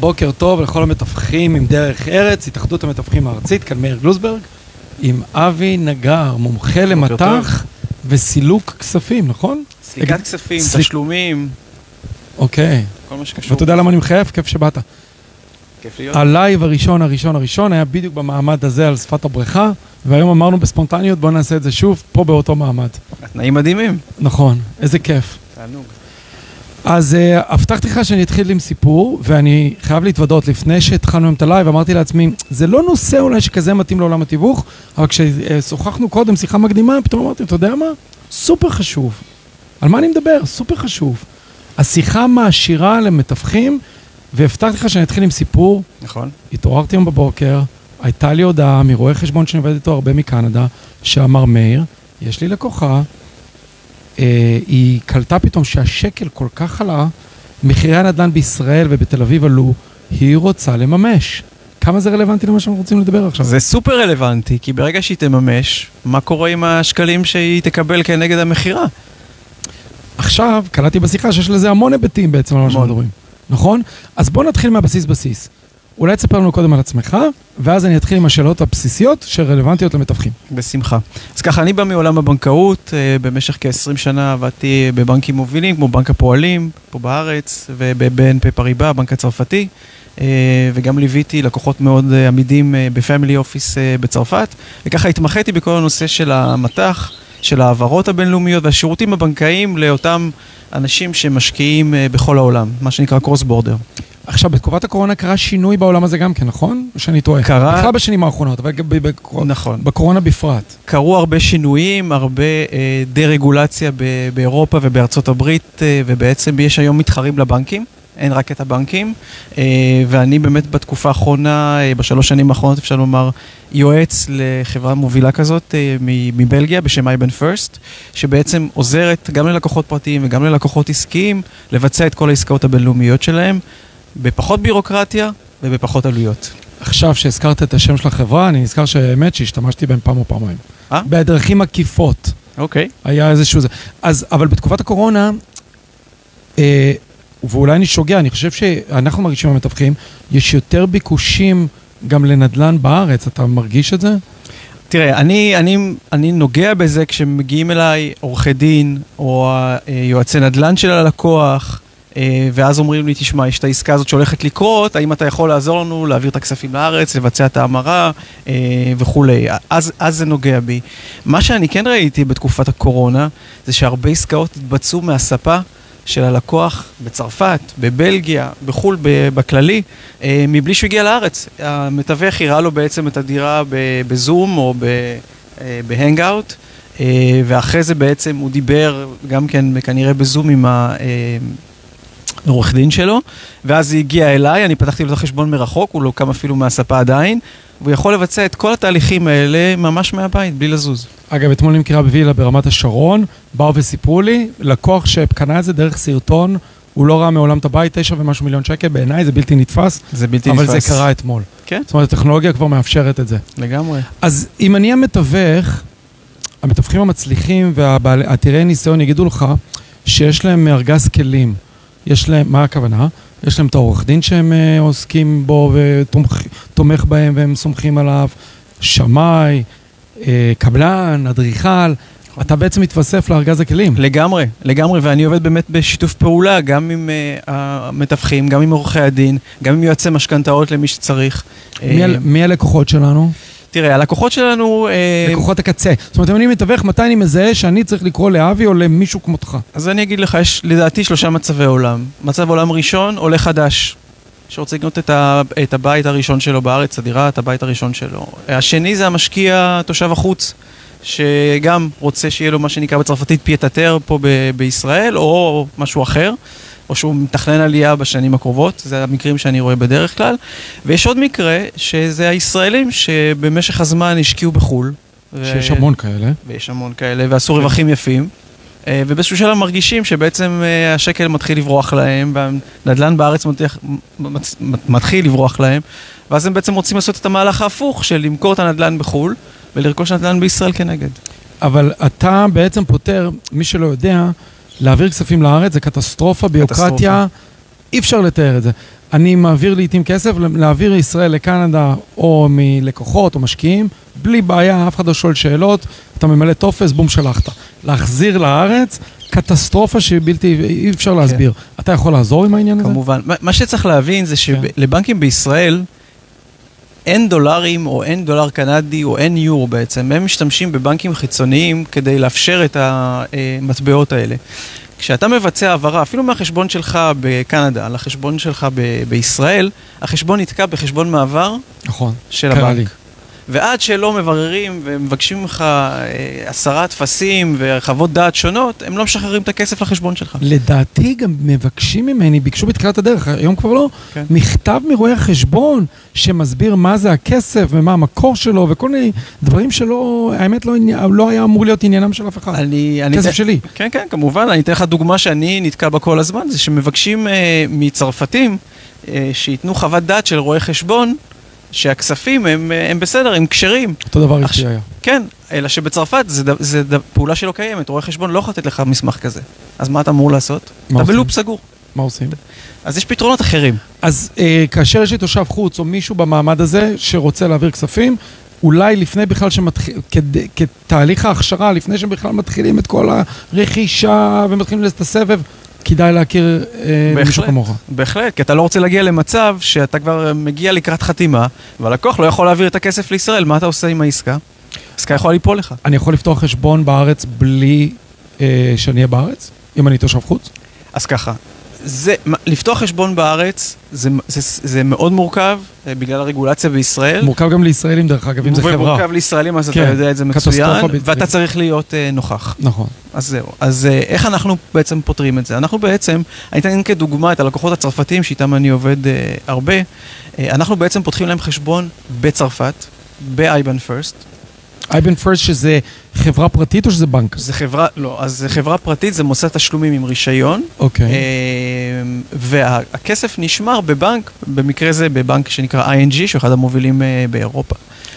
בוקר טוב לכל המתווכים עם דרך ארץ, התאחדות המתווכים הארצית, כאן מאיר גלוזברג, עם אבי נגר, מומחה למטח וסילוק כספים, נכון? סליקת כספים, תשלומים, אוקיי. כל מה שקשור. ואתה יודע למה אני מחייך? כיף שבאת. כיף להיות. הלייב הראשון, הראשון, הראשון, היה בדיוק במעמד הזה על שפת הבריכה, והיום אמרנו בספונטניות, בואו נעשה את זה שוב, פה באותו מעמד. התנאים מדהימים. נכון, איזה כיף. תענוג. אז uh, הבטחתי לך שאני אתחיל עם סיפור, ואני חייב להתוודות, לפני שהתחלנו עם את הלייב, אמרתי לעצמי, זה לא נושא אולי שכזה מתאים לעולם התיווך, אבל כששוחחנו קודם, שיחה מקדימה, פתאום אמרתי, אתה יודע מה? סופר חשוב. על מה אני מדבר? סופר חשוב. השיחה מעשירה למתווכים, והבטחתי לך שאני אתחיל עם סיפור. נכון. התעוררתי היום בבוקר, הייתה לי הודעה מרואה חשבון שאני עובד איתו הרבה מקנדה, שאמר מאיר, יש לי לקוחה, היא קלטה פתאום שהשקל כל כך עלה, מחירי הנדל"ן בישראל ובתל אביב עלו, היא רוצה לממש. כמה זה רלוונטי למה שאנחנו רוצים לדבר עכשיו? זה סופר רלוונטי, כי ברגע שהיא תממש, מה קורה עם השקלים שהיא תקבל כנגד המכירה? עכשיו, קלטתי בשיחה שיש לזה המון היבטים בעצם על מה שאנחנו. מדברים, נכון? אז בוא נתחיל מהבסיס בסיס. אולי תספר לנו קודם על עצמך, ואז אני אתחיל עם השאלות הבסיסיות שרלוונטיות למתווכים. בשמחה. אז ככה, אני בא מעולם הבנקאות, אה, במשך כ-20 שנה עבדתי בבנקים מובילים, כמו בנק הפועלים, פה בארץ, וב-BNP פריבה, הבנק הצרפתי, אה, וגם ליוויתי לקוחות מאוד אה, עמידים בפמילי אופיס בצרפת, וככה התמחיתי בכל הנושא של המטח, של ההעברות הבינלאומיות והשירותים הבנקאיים לאותם אנשים שמשקיעים בכל העולם, מה שנקרא קרוס בורדר. עכשיו, בתקופת הקורונה קרה שינוי בעולם הזה גם כן, נכון? או שאני טועה? קרה- בכלל בשנים האחרונות, אבל בקור- נכון. בקורונה בפרט. קרו הרבה שינויים, הרבה אה, דה-רגולציה ב- באירופה ובארצות הברית, אה, ובעצם יש היום מתחרים לבנקים, אין רק את הבנקים, אה, ואני באמת בתקופה האחרונה, אה, בשלוש שנים האחרונות אפשר לומר, יועץ לחברה מובילה כזאת אה, מבלגיה בשם אייבן פרסט, שבעצם עוזרת גם ללקוחות פרטיים וגם ללקוחות עסקיים לבצע את כל העסקאות הבינלאומיות שלהם, בפחות בירוקרטיה ובפחות עלויות. עכשיו שהזכרת את השם של החברה, אני נזכר שהאמת שהשתמשתי בהם פעם או פעמיים. אה? בדרכים עקיפות. אוקיי. היה איזשהו זה. אז, אבל בתקופת הקורונה, אה, ואולי אני שוגע, אני חושב שאנחנו מרגישים במתווכים, יש יותר ביקושים גם לנדל"ן בארץ, אתה מרגיש את זה? תראה, אני, אני, אני נוגע בזה כשמגיעים אליי עורכי דין או אה, יועצי נדל"ן של הלקוח, ואז אומרים לי, תשמע, יש את העסקה הזאת שהולכת לקרות, האם אתה יכול לעזור לנו להעביר את הכספים לארץ, לבצע את ההמרה אה, וכולי. אז, אז זה נוגע בי. מה שאני כן ראיתי בתקופת הקורונה, זה שהרבה עסקאות התבצעו מהספה. של הלקוח בצרפת, בבלגיה, בחו"ל בכללי, אה, מבלי שהוא הגיע לארץ. המתווך הראה לו בעצם את הדירה בזום או אה, בהנגאוט, אה, ואחרי זה בעצם הוא דיבר גם כן כנראה בזום עם העורך דין שלו, ואז היא הגיעה אליי, אני פתחתי לו את החשבון מרחוק, הוא לא קם אפילו מהספה עדיין, והוא יכול לבצע את כל התהליכים האלה ממש מהבית, בלי לזוז. אגב, אתמול נמכרה בווילה ברמת השרון, באו וסיפרו לי, לקוח שקנה את זה דרך סרטון, הוא לא ראה מעולם את הבית, תשע ומשהו מיליון שקל, בעיניי זה בלתי נתפס, זה בלתי אבל נתפס. זה קרה אתמול. כן, זאת אומרת, הטכנולוגיה כבר מאפשרת את זה. לגמרי. אז אם אני המתווך, המתווכים המצליחים והעתירי ניסיון יגידו לך שיש להם ארגז כלים. יש להם, מה הכוונה? יש להם את העורך דין שהם אה, עוסקים בו ותומך בהם והם סומכים עליו, שמאי, אה, קבלן, אדריכל. אתה בעצם מתווסף לארגז הכלים. לגמרי, לגמרי, ואני עובד באמת בשיתוף פעולה, גם עם uh, המתווכים, גם עם עורכי הדין, גם עם יועצי משכנתאות למי שצריך. מי, ה- מי הלקוחות שלנו? תראה, הלקוחות שלנו... אה, לקוחות הקצה. זאת אומרת, אם אני מתווך, מתי אני מזהה שאני צריך לקרוא לאבי או למישהו כמותך? אז אני אגיד לך, יש לדעתי שלושה מצבי עולם. מצב עולם ראשון, עולה חדש, שרוצה לקנות את, ה, את הבית הראשון שלו בארץ, הדירה, את הבית הראשון שלו. השני זה המשקיע, תושב החוץ, שגם רוצה שיהיה לו מה שנקרא בצרפתית pied-à-terre פה ב, בישראל, או משהו אחר. או שהוא מתכנן עלייה בשנים הקרובות, זה המקרים שאני רואה בדרך כלל. ויש עוד מקרה, שזה הישראלים שבמשך הזמן השקיעו בחו"ל. ו- שיש המון כאלה. ויש המון כאלה, ועשו רווחים יפים. אה, ובאיזשהו שלב מרגישים שבעצם אה, השקל מתחיל לברוח להם, והנדל"ן בארץ מתח- מצ- מתחיל לברוח להם, ואז הם בעצם רוצים לעשות את המהלך ההפוך של למכור את הנדל"ן בחו"ל ולרכוש נדל"ן בישראל כנגד. אבל אתה בעצם פותר, מי שלא יודע, להעביר כספים לארץ זה קטסטרופה, ביוקרטיה, אי אפשר לתאר את זה. אני מעביר לעיתים כסף, להעביר ישראל לקנדה או מלקוחות או משקיעים, בלי בעיה, אף אחד לא שואל שאלות, אתה ממלא טופס, בום, שלחת. להחזיר לארץ, קטסטרופה שבלתי, אי אפשר כן. להסביר. אתה יכול לעזור עם העניין הזה? כמובן. מה- שצריך להבין זה כן. שלבנקים בישראל אין דולרים או אין דולר קנדי או אין יורו בעצם, הם משתמשים בבנקים חיצוניים כדי לאפשר את המטבעות האלה. כשאתה מבצע העברה, אפילו מהחשבון שלך בקנדה לחשבון שלך ב- בישראל, החשבון נתקע בחשבון מעבר נכון. של הבנק. לי. ועד שלא מבררים ומבקשים ממך אה, עשרה טפסים וחוות דעת שונות, הם לא משחררים את הכסף לחשבון שלך. לדעתי גם מבקשים ממני, ביקשו בתחילת הדרך, היום כבר לא, כן. מכתב מרואה החשבון שמסביר מה זה הכסף ומה המקור שלו וכל מיני דברים שלא, האמת לא, לא היה אמור להיות עניינם של אף אחד. אני, אני כסף אתן- שלי. כן, כן, כמובן, אני אתן לך דוגמה שאני נתקל בה כל הזמן, זה שמבקשים אה, מצרפתים אה, שייתנו חוות דעת של רואי חשבון, שהכספים הם, אה, הם בסדר, הם כשרים. אותו דבר אצלי היה. כן, אלא שבצרפת ד- פעולה שלא קיימת, רואה חשבון לא יכול לתת לך מסמך כזה. אז מה אתה אמור לעשות? אתה? בלופ סגור. מה עושים? אז יש פתרונות אחרים. אז אה, כאשר יש לי תושב חוץ או מישהו במעמד הזה שרוצה להעביר כספים, אולי לפני בכלל שמתחיל, כד- כתהליך ההכשרה, לפני שהם בכלל מתחילים את כל הרכישה ומתחילים את הסבב, כדאי להכיר אה, מישהו כמוך. בהחלט, כי אתה לא רוצה להגיע למצב שאתה כבר מגיע לקראת חתימה, והלקוח לא יכול להעביר את הכסף לישראל, מה אתה עושה עם העסקה? העסקה יכולה ליפול לך. אני יכול לפתוח חשבון בארץ בלי אה, שאני אהיה בארץ? אם אני תושב חוץ? אז ככה, זה, לפתוח חשבון בארץ זה, זה, זה מאוד מורכב אה, בגלל הרגולציה בישראל. מורכב גם לישראלים דרך אגב, אם זה חברה. ומורכב לישראלים, אז כן, אתה יודע את זה מצוין, ואתה. צריך להיות אה, נוכח. נכון. אז זהו. אז אה, איך אנחנו בעצם פותרים את זה? אנחנו בעצם, אני אתן כדוגמה את הלקוחות הצרפתיים שאיתם אני עובד אה, הרבה, אה, אנחנו בעצם פותחים להם חשבון בצרפת, ב-IBAN First. אייבן פרסט שזה חברה פרטית או שזה בנק? זה חברה, לא, אז זה חברה פרטית, זה מוסד תשלומים עם רישיון, אוקיי. אה, והכסף נשמר בבנק, במקרה זה בבנק שנקרא ING, שהוא אחד המובילים אה, באירופה.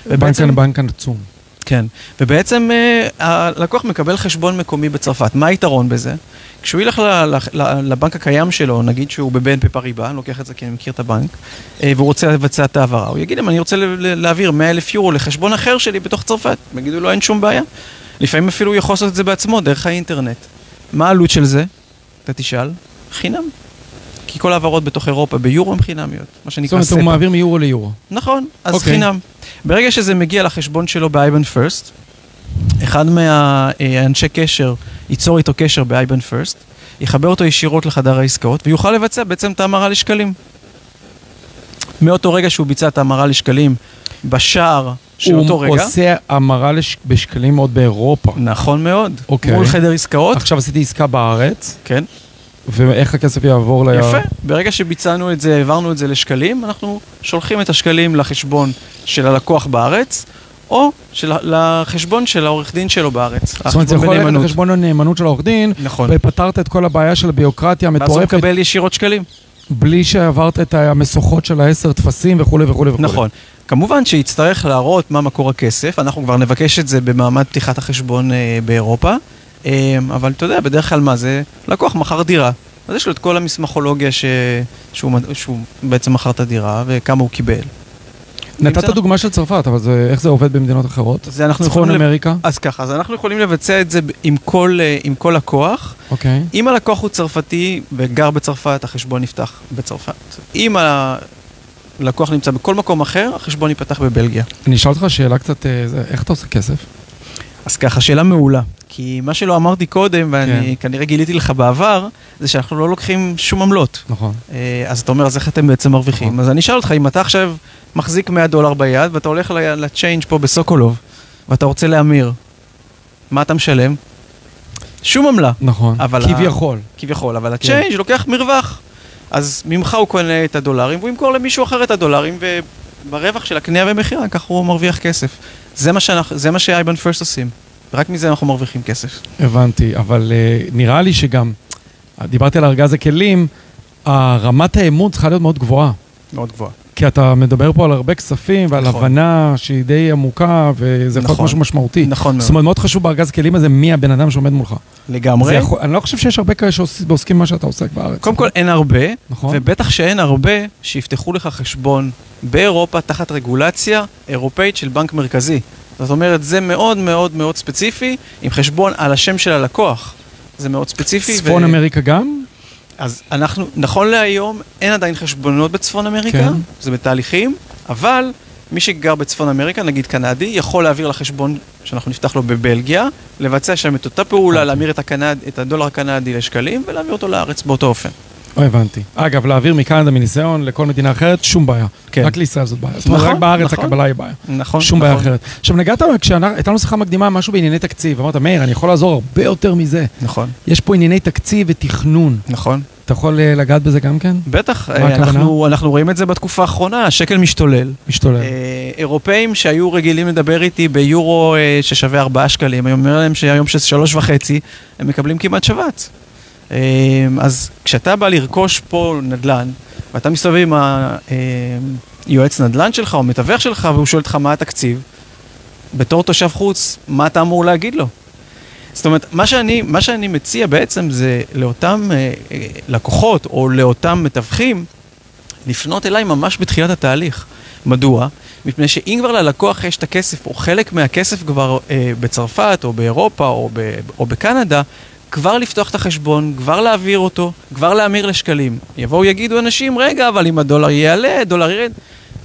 ובעצם- בנק עצום. כן, ובעצם אה, הלקוח מקבל חשבון מקומי בצרפת. מה היתרון בזה? כשהוא ילך לבנק הקיים שלו, נגיד שהוא בבן פפריבה, אני לוקח את זה כי אני מכיר את הבנק, אה, והוא רוצה לבצע את ההעברה, הוא יגיד להם, אני רוצה להעביר 100 אלף יורו לחשבון אחר שלי בתוך צרפת. הם יגידו לו, אין שום בעיה. לפעמים אפילו הוא יכול לעשות את זה בעצמו, דרך האינטרנט. מה העלות של זה? אתה תשאל. חינם. כי כל ההעברות בתוך אירופה ביורו הן חינמיות, מה זאת שנקרא אומרת, הוא. מעביר מיורו ליורו. נכון, אז אוקיי. חינם. ברגע שזה מגיע לחשבון שלו ב-IBAN First, אחד מהאנשי קשר ייצור איתו קשר ב-IBAN First, יחבר אותו ישירות לחדר העסקאות, ויוכל לבצע בעצם את ההמרה לשקלים. מאותו רגע שהוא ביצע את ההמרה לשקלים בשער של אותו הוא רגע, עושה המרה לש- בשקלים עוד באירופה. נכון מאוד, אוקיי. מול חדר עסקאות, עכשיו עשיתי עסקה בארץ, כן, ואיך הכסף יעבור ל... יפה. ברגע שביצענו את זה, העברנו את זה לשקלים, אנחנו שולחים את השקלים לחשבון של הלקוח בארץ, או של, לחשבון של העורך דין שלו בארץ. זאת אומרת, זה יכול ללכת לחשבון הנאמנות של העורך דין, נכון. ופתרת את כל הבעיה של הביוקרטיה ואז הוא המטורפת, מקבל ישירות שקלים. בלי שעברת את המשוכות של העשר טפסים וכולי וכולי וכולי. נכון. כמובן שיצטרך להראות מה מקור הכסף, אנחנו כבר נבקש את זה במעמד פתיחת החשבון אה, באירופה, אה, אבל אתה יודע, בדרך כלל מה זה? לקוח מכר דירה, אז יש לו את כל המסמכולוגיה ש... שהוא, שהוא בעצם מכר את הדירה וכמה הוא קיבל. נתת דוגמה של צרפת, אבל זה- איך זה עובד במדינות אחרות? זה אנחנו צפון יכולים... לב- אמריקה? אז ככה, אז אנחנו יכולים לבצע את זה עם כל, אה, עם כל לקוח. אוקיי. אם הלקוח הוא צרפתי וגר בצרפת, החשבון נפתח בצרפת. אם הלקוח נמצא בכל מקום אחר, החשבון ייפתח בבלגיה. אני אשאל אותך שאלה קצת, אה, איך אתה עושה כסף? אז ככה, שאלה מעולה. כי מה שלא אמרתי קודם, ואני כן. כנראה גיליתי לך בעבר, זה שאנחנו לא לוקחים שום עמלות. נכון. אה, אז אתה אומר, אז איך אתם בעצם מרוויחים? נכון. אז אני אשאל אותך, אם אתה עכשיו מחזיק 100 דולר ביד, ואתה הולך לצ'יינג' פה בסוקולוב, ואתה רוצה להמיר, מה אתה משלם? שום עמלה, נכון. אבל ה- כביכול. כביכול, אבל כן. הצ'יינג' לוקח מרווח. אז ממך הוא קונה את הדולרים, והוא ימכור למישהו אחר את הדולרים, וברווח של הקנייה ומכירה, ככה הוא מרוויח כסף. זה מה שאנחנו- זה מה שאייבן פרסט עושים. רק מזה אנחנו מרוויחים כסף. הבנתי, אבל אה, נראה לי שגם, דיברתי על ארגז הכלים, רמת האמון צריכה להיות מאוד גבוהה. מאוד גבוה. כי אתה מדבר פה על הרבה כספים ועל נכון. הבנה שהיא די עמוקה, וזה יכול להיות נכון. משהו משמעותי. נכון מאוד. זאת אומרת, מאוד חשוב בארגז כלים הזה מי הבן אדם שעומד מולך. לגמרי. יכול, אני לא חושב שיש הרבה כאלה שעוסקים במה שאתה עוסק בארץ. קודם כל אין הרבה, נכון? ובטח שאין הרבה שיפתחו לך חשבון באירופה תחת רגולציה אירופאית של בנק מרכזי. זאת אומרת, זה מאוד מאוד מאוד ספציפי, עם חשבון על השם של הלקוח. זה מאוד ספציפי. צפון אמריקה גם? אז אנחנו, נכון להיום, אין עדיין חשבונות בצפון אמריקה, כן. זה בתהליכים, אבל מי שגר בצפון אמריקה, נגיד קנדי, יכול להעביר לחשבון שאנחנו נפתח לו בבלגיה, לבצע שם את אותה פעולה, אוקיי. להמיר את, הקנד, את הדולר הקנדי לשקלים, ולהעביר אותו לארץ באותו אופן. לא הבנתי. אגב, להעביר מקנדה מניסיון לכל מדינה אחרת, שום בעיה. כן. רק לישראל זאת בעיה. אומרת, נכון, רק בארץ נכון. הקבלה היא בעיה. נכון, שום נכון. בעיה אחרת. עכשיו, נגעת, כשהייתה לנו שיחה מקדימה, משהו בענייני תקציב. אמרת, מאיר, אני יכול לעזור הרבה יותר מזה. נכון, יש פה ענייני תקציב ותכנון. נכון. אתה יכול אה, לגעת בזה גם כן? בטח, אה? אנחנו, אנחנו רואים את זה בתקופה האחרונה, השקל משתולל. משתולל. אה, אירופאים שהיו רגילים לדבר איתי ביורו ששווה 4 שקלים, אני אומר להם שהיום שזה שלוש וחצי, הם מקבלים כמעט שבץ. אה, אז כשאתה בא לרכוש פה נדל"ן, ואתה מסתובב עם היועץ נדל"ן שלך או מתווך שלך, והוא שואל אותך מה התקציב, בתור תושב חוץ, מה אתה אמור להגיד לו? זאת אומרת, מה שאני, מה שאני מציע בעצם זה לאותם אה, אה, לקוחות או לאותם מתווכים, לפנות אליי ממש בתחילת התהליך. מדוע? מפני שאם כבר ללקוח יש את הכסף, או חלק מהכסף כבר אה, בצרפת, או באירופה, או, ב, או בקנדה, כבר לפתוח את החשבון, כבר להעביר אותו, כבר להמיר לשקלים. יבואו יגידו אנשים, רגע, אבל אם הדולר יעלה, דולר ירד.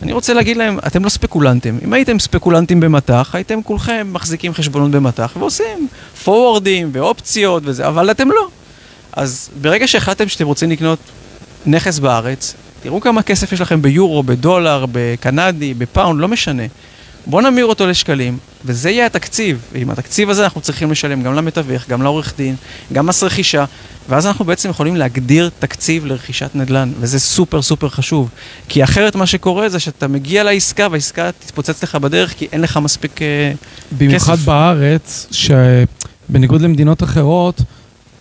אני רוצה להגיד להם, אתם לא ספקולנטים. אם הייתם ספקולנטים במטח, הייתם כולכם מחזיקים חשבונות במטח ועושים פורוורדים ואופציות וזה, אבל אתם לא. אז ברגע שהחלטתם שאתם רוצים לקנות נכס בארץ, תראו כמה כסף יש לכם ביורו, בדולר, בקנדי, בפאונד, לא משנה. בואו נמיר אותו לשקלים, וזה יהיה התקציב. ועם התקציב הזה אנחנו צריכים לשלם גם למתווך, גם לעורך דין, גם מס רכישה, ואז אנחנו בעצם יכולים להגדיר תקציב לרכישת נדל"ן, וזה סופר סופר חשוב. כי אחרת מה שקורה זה שאתה מגיע לעסקה, והעסקה תתפוצץ לך בדרך, כי אין לך מספיק... אה, במיוחד כסף. בארץ, שבניגוד למדינות אחרות,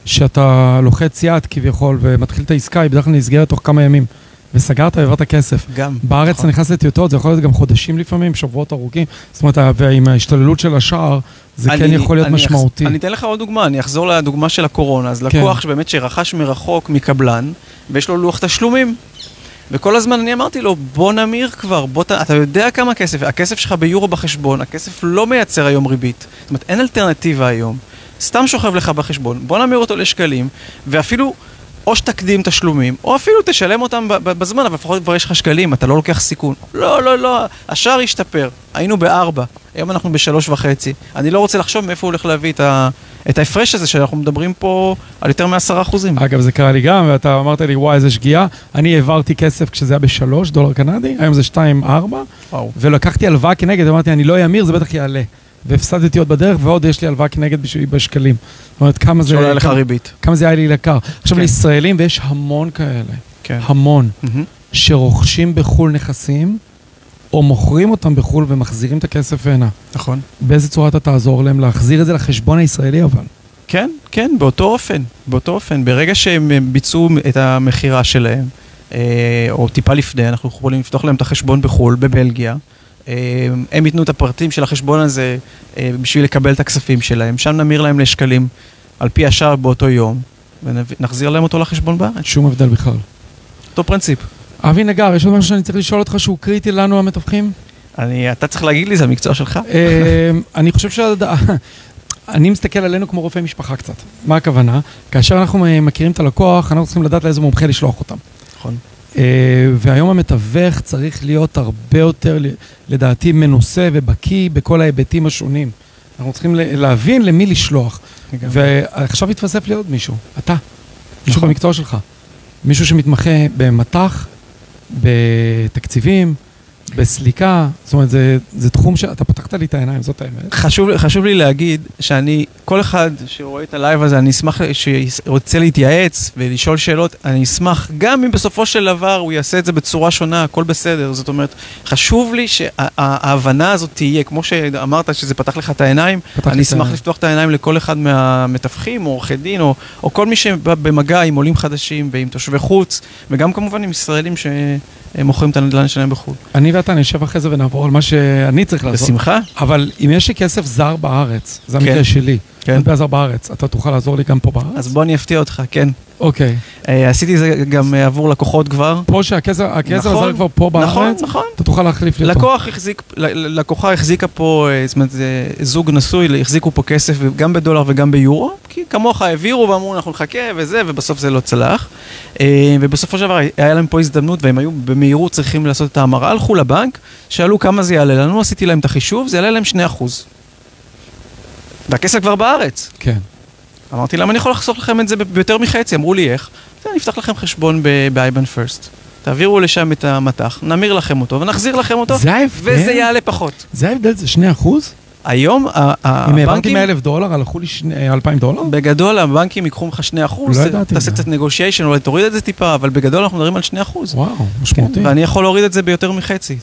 שאתה לוחץ יד כביכול ומתחיל את העסקה, היא בדרך כלל נסגרת תוך כמה ימים. וסגרת והעברת כסף. גם. בארץ אתה נכון. נכנס לטיוטות, זה יכול להיות גם חודשים לפעמים, שבועות ארוכים. זאת אומרת, ועם ההשתוללות של השער, זה כן אני- יכול להיות אני אחז- משמעותי. אני אתן לך עוד דוגמה, אני אחזור לדוגמה של הקורונה. אז כן. לקוח שבאמת שרכש מרחוק מקבלן, ויש לו לוח תשלומים. וכל הזמן אני אמרתי לו, בוא נמיר כבר, בוא ת... אתה יודע כמה כסף, הכסף שלך ביורו בחשבון, הכסף לא מייצר היום ריבית. זאת אומרת, אין אלטרנטיבה היום. סתם שוכב לך בחשבון, בוא נמיר אותו לשקלים, ואפילו או שתקדים תשלומים, או אפילו תשלם אותם בזמן, אבל לפחות כבר יש לך שקלים, אתה לא לוקח סיכון. לא, לא, לא, השער השתפר, היינו בארבע, היום אנחנו בשלוש וחצי. אני לא רוצה לחשוב מאיפה הוא הולך להביא את, ה... את ההפרש הזה, שאנחנו מדברים פה על יותר מעשרה אחוזים. אגב, זה קרה לי גם, ואתה אמרת לי, וואי, איזה שגיאה. אני העברתי כסף כשזה היה בשלוש דולר קנדי, היום זה שתיים ארבע. ולקחתי הלוואה כנגד, אמרתי, אני לא אמיר, זה בטח יעלה. והפסדתי עוד בדרך, ועוד יש לי הלוואה כנגד בשבילי בשקלים. זאת אומרת, כמה זה... שעולה לך ריבית. כמה זה היה לי יקר. עכשיו, כן. לישראלים, ויש המון כאלה, כן. המון, מהמם. שרוכשים בחו"ל נכסים, או מוכרים אותם בחו"ל ומחזירים את הכסף הנה. נכון. באיזה צורה אתה תעזור להם להחזיר את זה לחשבון הישראלי, אבל? כן, כן, באותו אופן, באותו אופן. ברגע שהם ביצעו את המכירה שלהם, אה, או טיפה לפני, אנחנו יכולים לפתוח להם את החשבון בחו"ל, בבלגיה. אה, הם ייתנו את הפרטים של החשבון הזה אה, בשביל לקבל את הכספים שלהם. שם נמיר להם לשקלים על פי השער באותו יום, ונחזיר להם אותו לחשבון בארץ. שום הבדל בכלל. אותו פרינציפ. אבי נגר, יש עוד משהו שאני צריך לשאול אותך שהוא קריטי לנו, המתווכים? אני, אתה צריך להגיד לי, זה המקצוע שלך. אה, אני חושב ש... אני מסתכל עלינו כמו רופאי משפחה קצת. מה הכוונה? כאשר אנחנו מכירים את הלקוח, אנחנו צריכים לדעת לאיזה מומחה לשלוח אותם. נכון. אה, והיום המתווך צריך להיות הרבה יותר, לדעתי, מנוסה ובקיא בכל ההיבטים השונים. אנחנו צריכים להבין למי לשלוח. ועכשיו התווסף לי עוד מישהו, אתה. מישהו נכון. במקצוע שלך. מישהו שמתמחה במטח, בתקציבים, בסליקה. זאת אומרת, זה, זה תחום שאתה פתחת לי את העיניים, זאת האמת. חשוב, חשוב לי להגיד שאני, כל אחד שרואה את הלייב הזה, אני אשמח, שרוצה להתייעץ ולשאול שאלות, אני אשמח, גם אם בסופו של דבר הוא יעשה את זה בצורה שונה, הכל בסדר. זאת אומרת, חשוב לי שההבנה הזאת תהיה, כמו שאמרת שזה פתח לך את העיניים, אני אשמח. לפתוח את העיניים לכל אחד מהמתווכים, או עורכי דין, או, או כל מי שבא במגע עם עולים חדשים ועם תושבי חוץ, וגם כמובן עם ישראלים הם מוכרים את הנדל"ן שלהם בחו"ל. אני ואתה נשב אחרי זה ונעבור על מה שאני צריך לעשות. בשמחה. אבל אם יש לי כסף זר בארץ, זה כן. המקרה שלי, כן. מטבע זר בארץ, אתה תוכל לעזור לי גם פה בארץ? אז בוא אני אפתיע אותך, כן. אוקיי. אה, עשיתי זה גם אה, עבור לקוחות כבר. פה שהכסף הכסף נכון, הזר כבר פה נכון, בארץ, נכון. אתה תוכל להחליף לי אותו. לקוח החזיק, ל- לקוחה החזיקה פה, אה, זאת אומרת, זה זוג נשוי, החזיקו פה כסף גם בדולר וגם ביורו, כי כמוך העבירו ואמרו אנחנו נחכה וזה, ובסוף זה לא צלח. ובסופו של דבר היה להם פה הזדמנות והם היו במהירות צריכים לעשות את ההמרה, הלכו לבנק, שאלו כמה זה יעלה לנו, עשיתי להם את החישוב, זה יעלה להם 2%. והכסף כבר בארץ. כן. אמרתי להם, אני יכול לחסוך לכם את זה ביותר מחצי, אמרו לי איך? "זה, אני אפתח לכם חשבון ב-IBAN First. תעבירו לשם את המטח, נמיר לכם אותו ונחזיר לכם אותו, זה ההבדל? וזה יעלה פחות. זה ההבדל, זה 2 אחוז? היום ה- ה- אם העברתי הבנקים, 100 אלף דולר, הלכו לי שני- אה, 2,000 דולר? בגדול הבנקים ייקחו ממך 2 אחוז, לא ידעתי תעשה. קצת negotiation, אולי תוריד את זה טיפה, אבל בגדול אנחנו מדברים על 2 אחוז. וואו, משמעותי. ואני יכול להוריד את זה ביותר מחצי,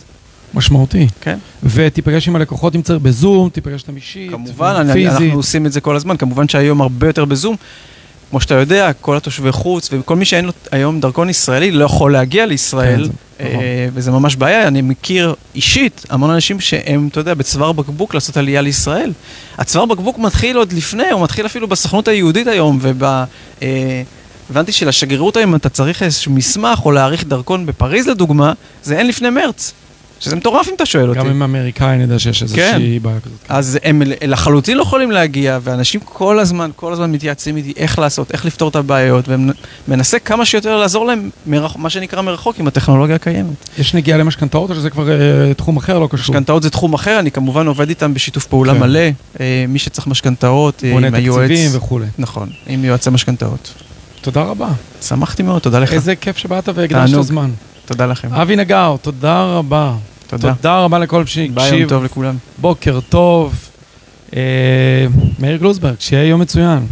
משמעותי. כן? ותיפגש עם הלקוחות אם צריך בזום, תיפגש איתם אישית, כמובן, אני- פיזית. אנחנו עושים את זה כל הזמן, כמובן שהיום הרבה יותר בזום. כמו שאתה יודע, כל התושבי חוץ וכל מי שאין לו היום דרכון ישראלי לא יכול להגיע לישראל, כן, זה נכון. אה, וזה ממש בעיה. אני מכיר אישית המון אנשים שהם, אתה יודע, בצוואר בקבוק לעשות עלייה לישראל. הצוואר בקבוק מתחיל עוד לפני, הוא מתחיל אפילו בסוכנות היהודית היום, וב... אה, הבנתי שלשגרירות היום אתה צריך איזשהו מסמך או להאריך דרכון בפריז לדוגמה, זה אין לפני מרץ. שזה מטורף אם אתה שואל אותי. גם עם אמריקאי אני יודע שיש כן. איזושהי בעיה כזאת. אז הם לחלוטין לא יכולים להגיע, ואנשים כל הזמן, כל הזמן מתייעצים איתי איך לעשות, איך לפתור את הבעיות, ומנסה כמה שיותר לעזור להם, מרח, מה שנקרא מרחוק, עם הטכנולוגיה הקיימת. יש נגיעה למשכנתאות או שזה כבר אה, תחום אחר לא קשור? משכנתאות זה תחום אחר, אני כמובן עובד איתם בשיתוף פעולה כן. מלא, אה, מי שצריך משכנתאות, אה, בונה עם היועץ. תקציבים וכולי. נכון, עם יועצי משכנתאות. תודה רבה. שמחתי מאוד, תודה לך. איזה כיף שבאת והקדשת. זמן. תודה לכם. אבי נגר, תודה רבה. תודה. תודה רבה לכל מי ביי, יום שהקשיב. טוב לכולם. בוקר טוב. אה, מאיר גלוזברג, שיהיה יום מצוין.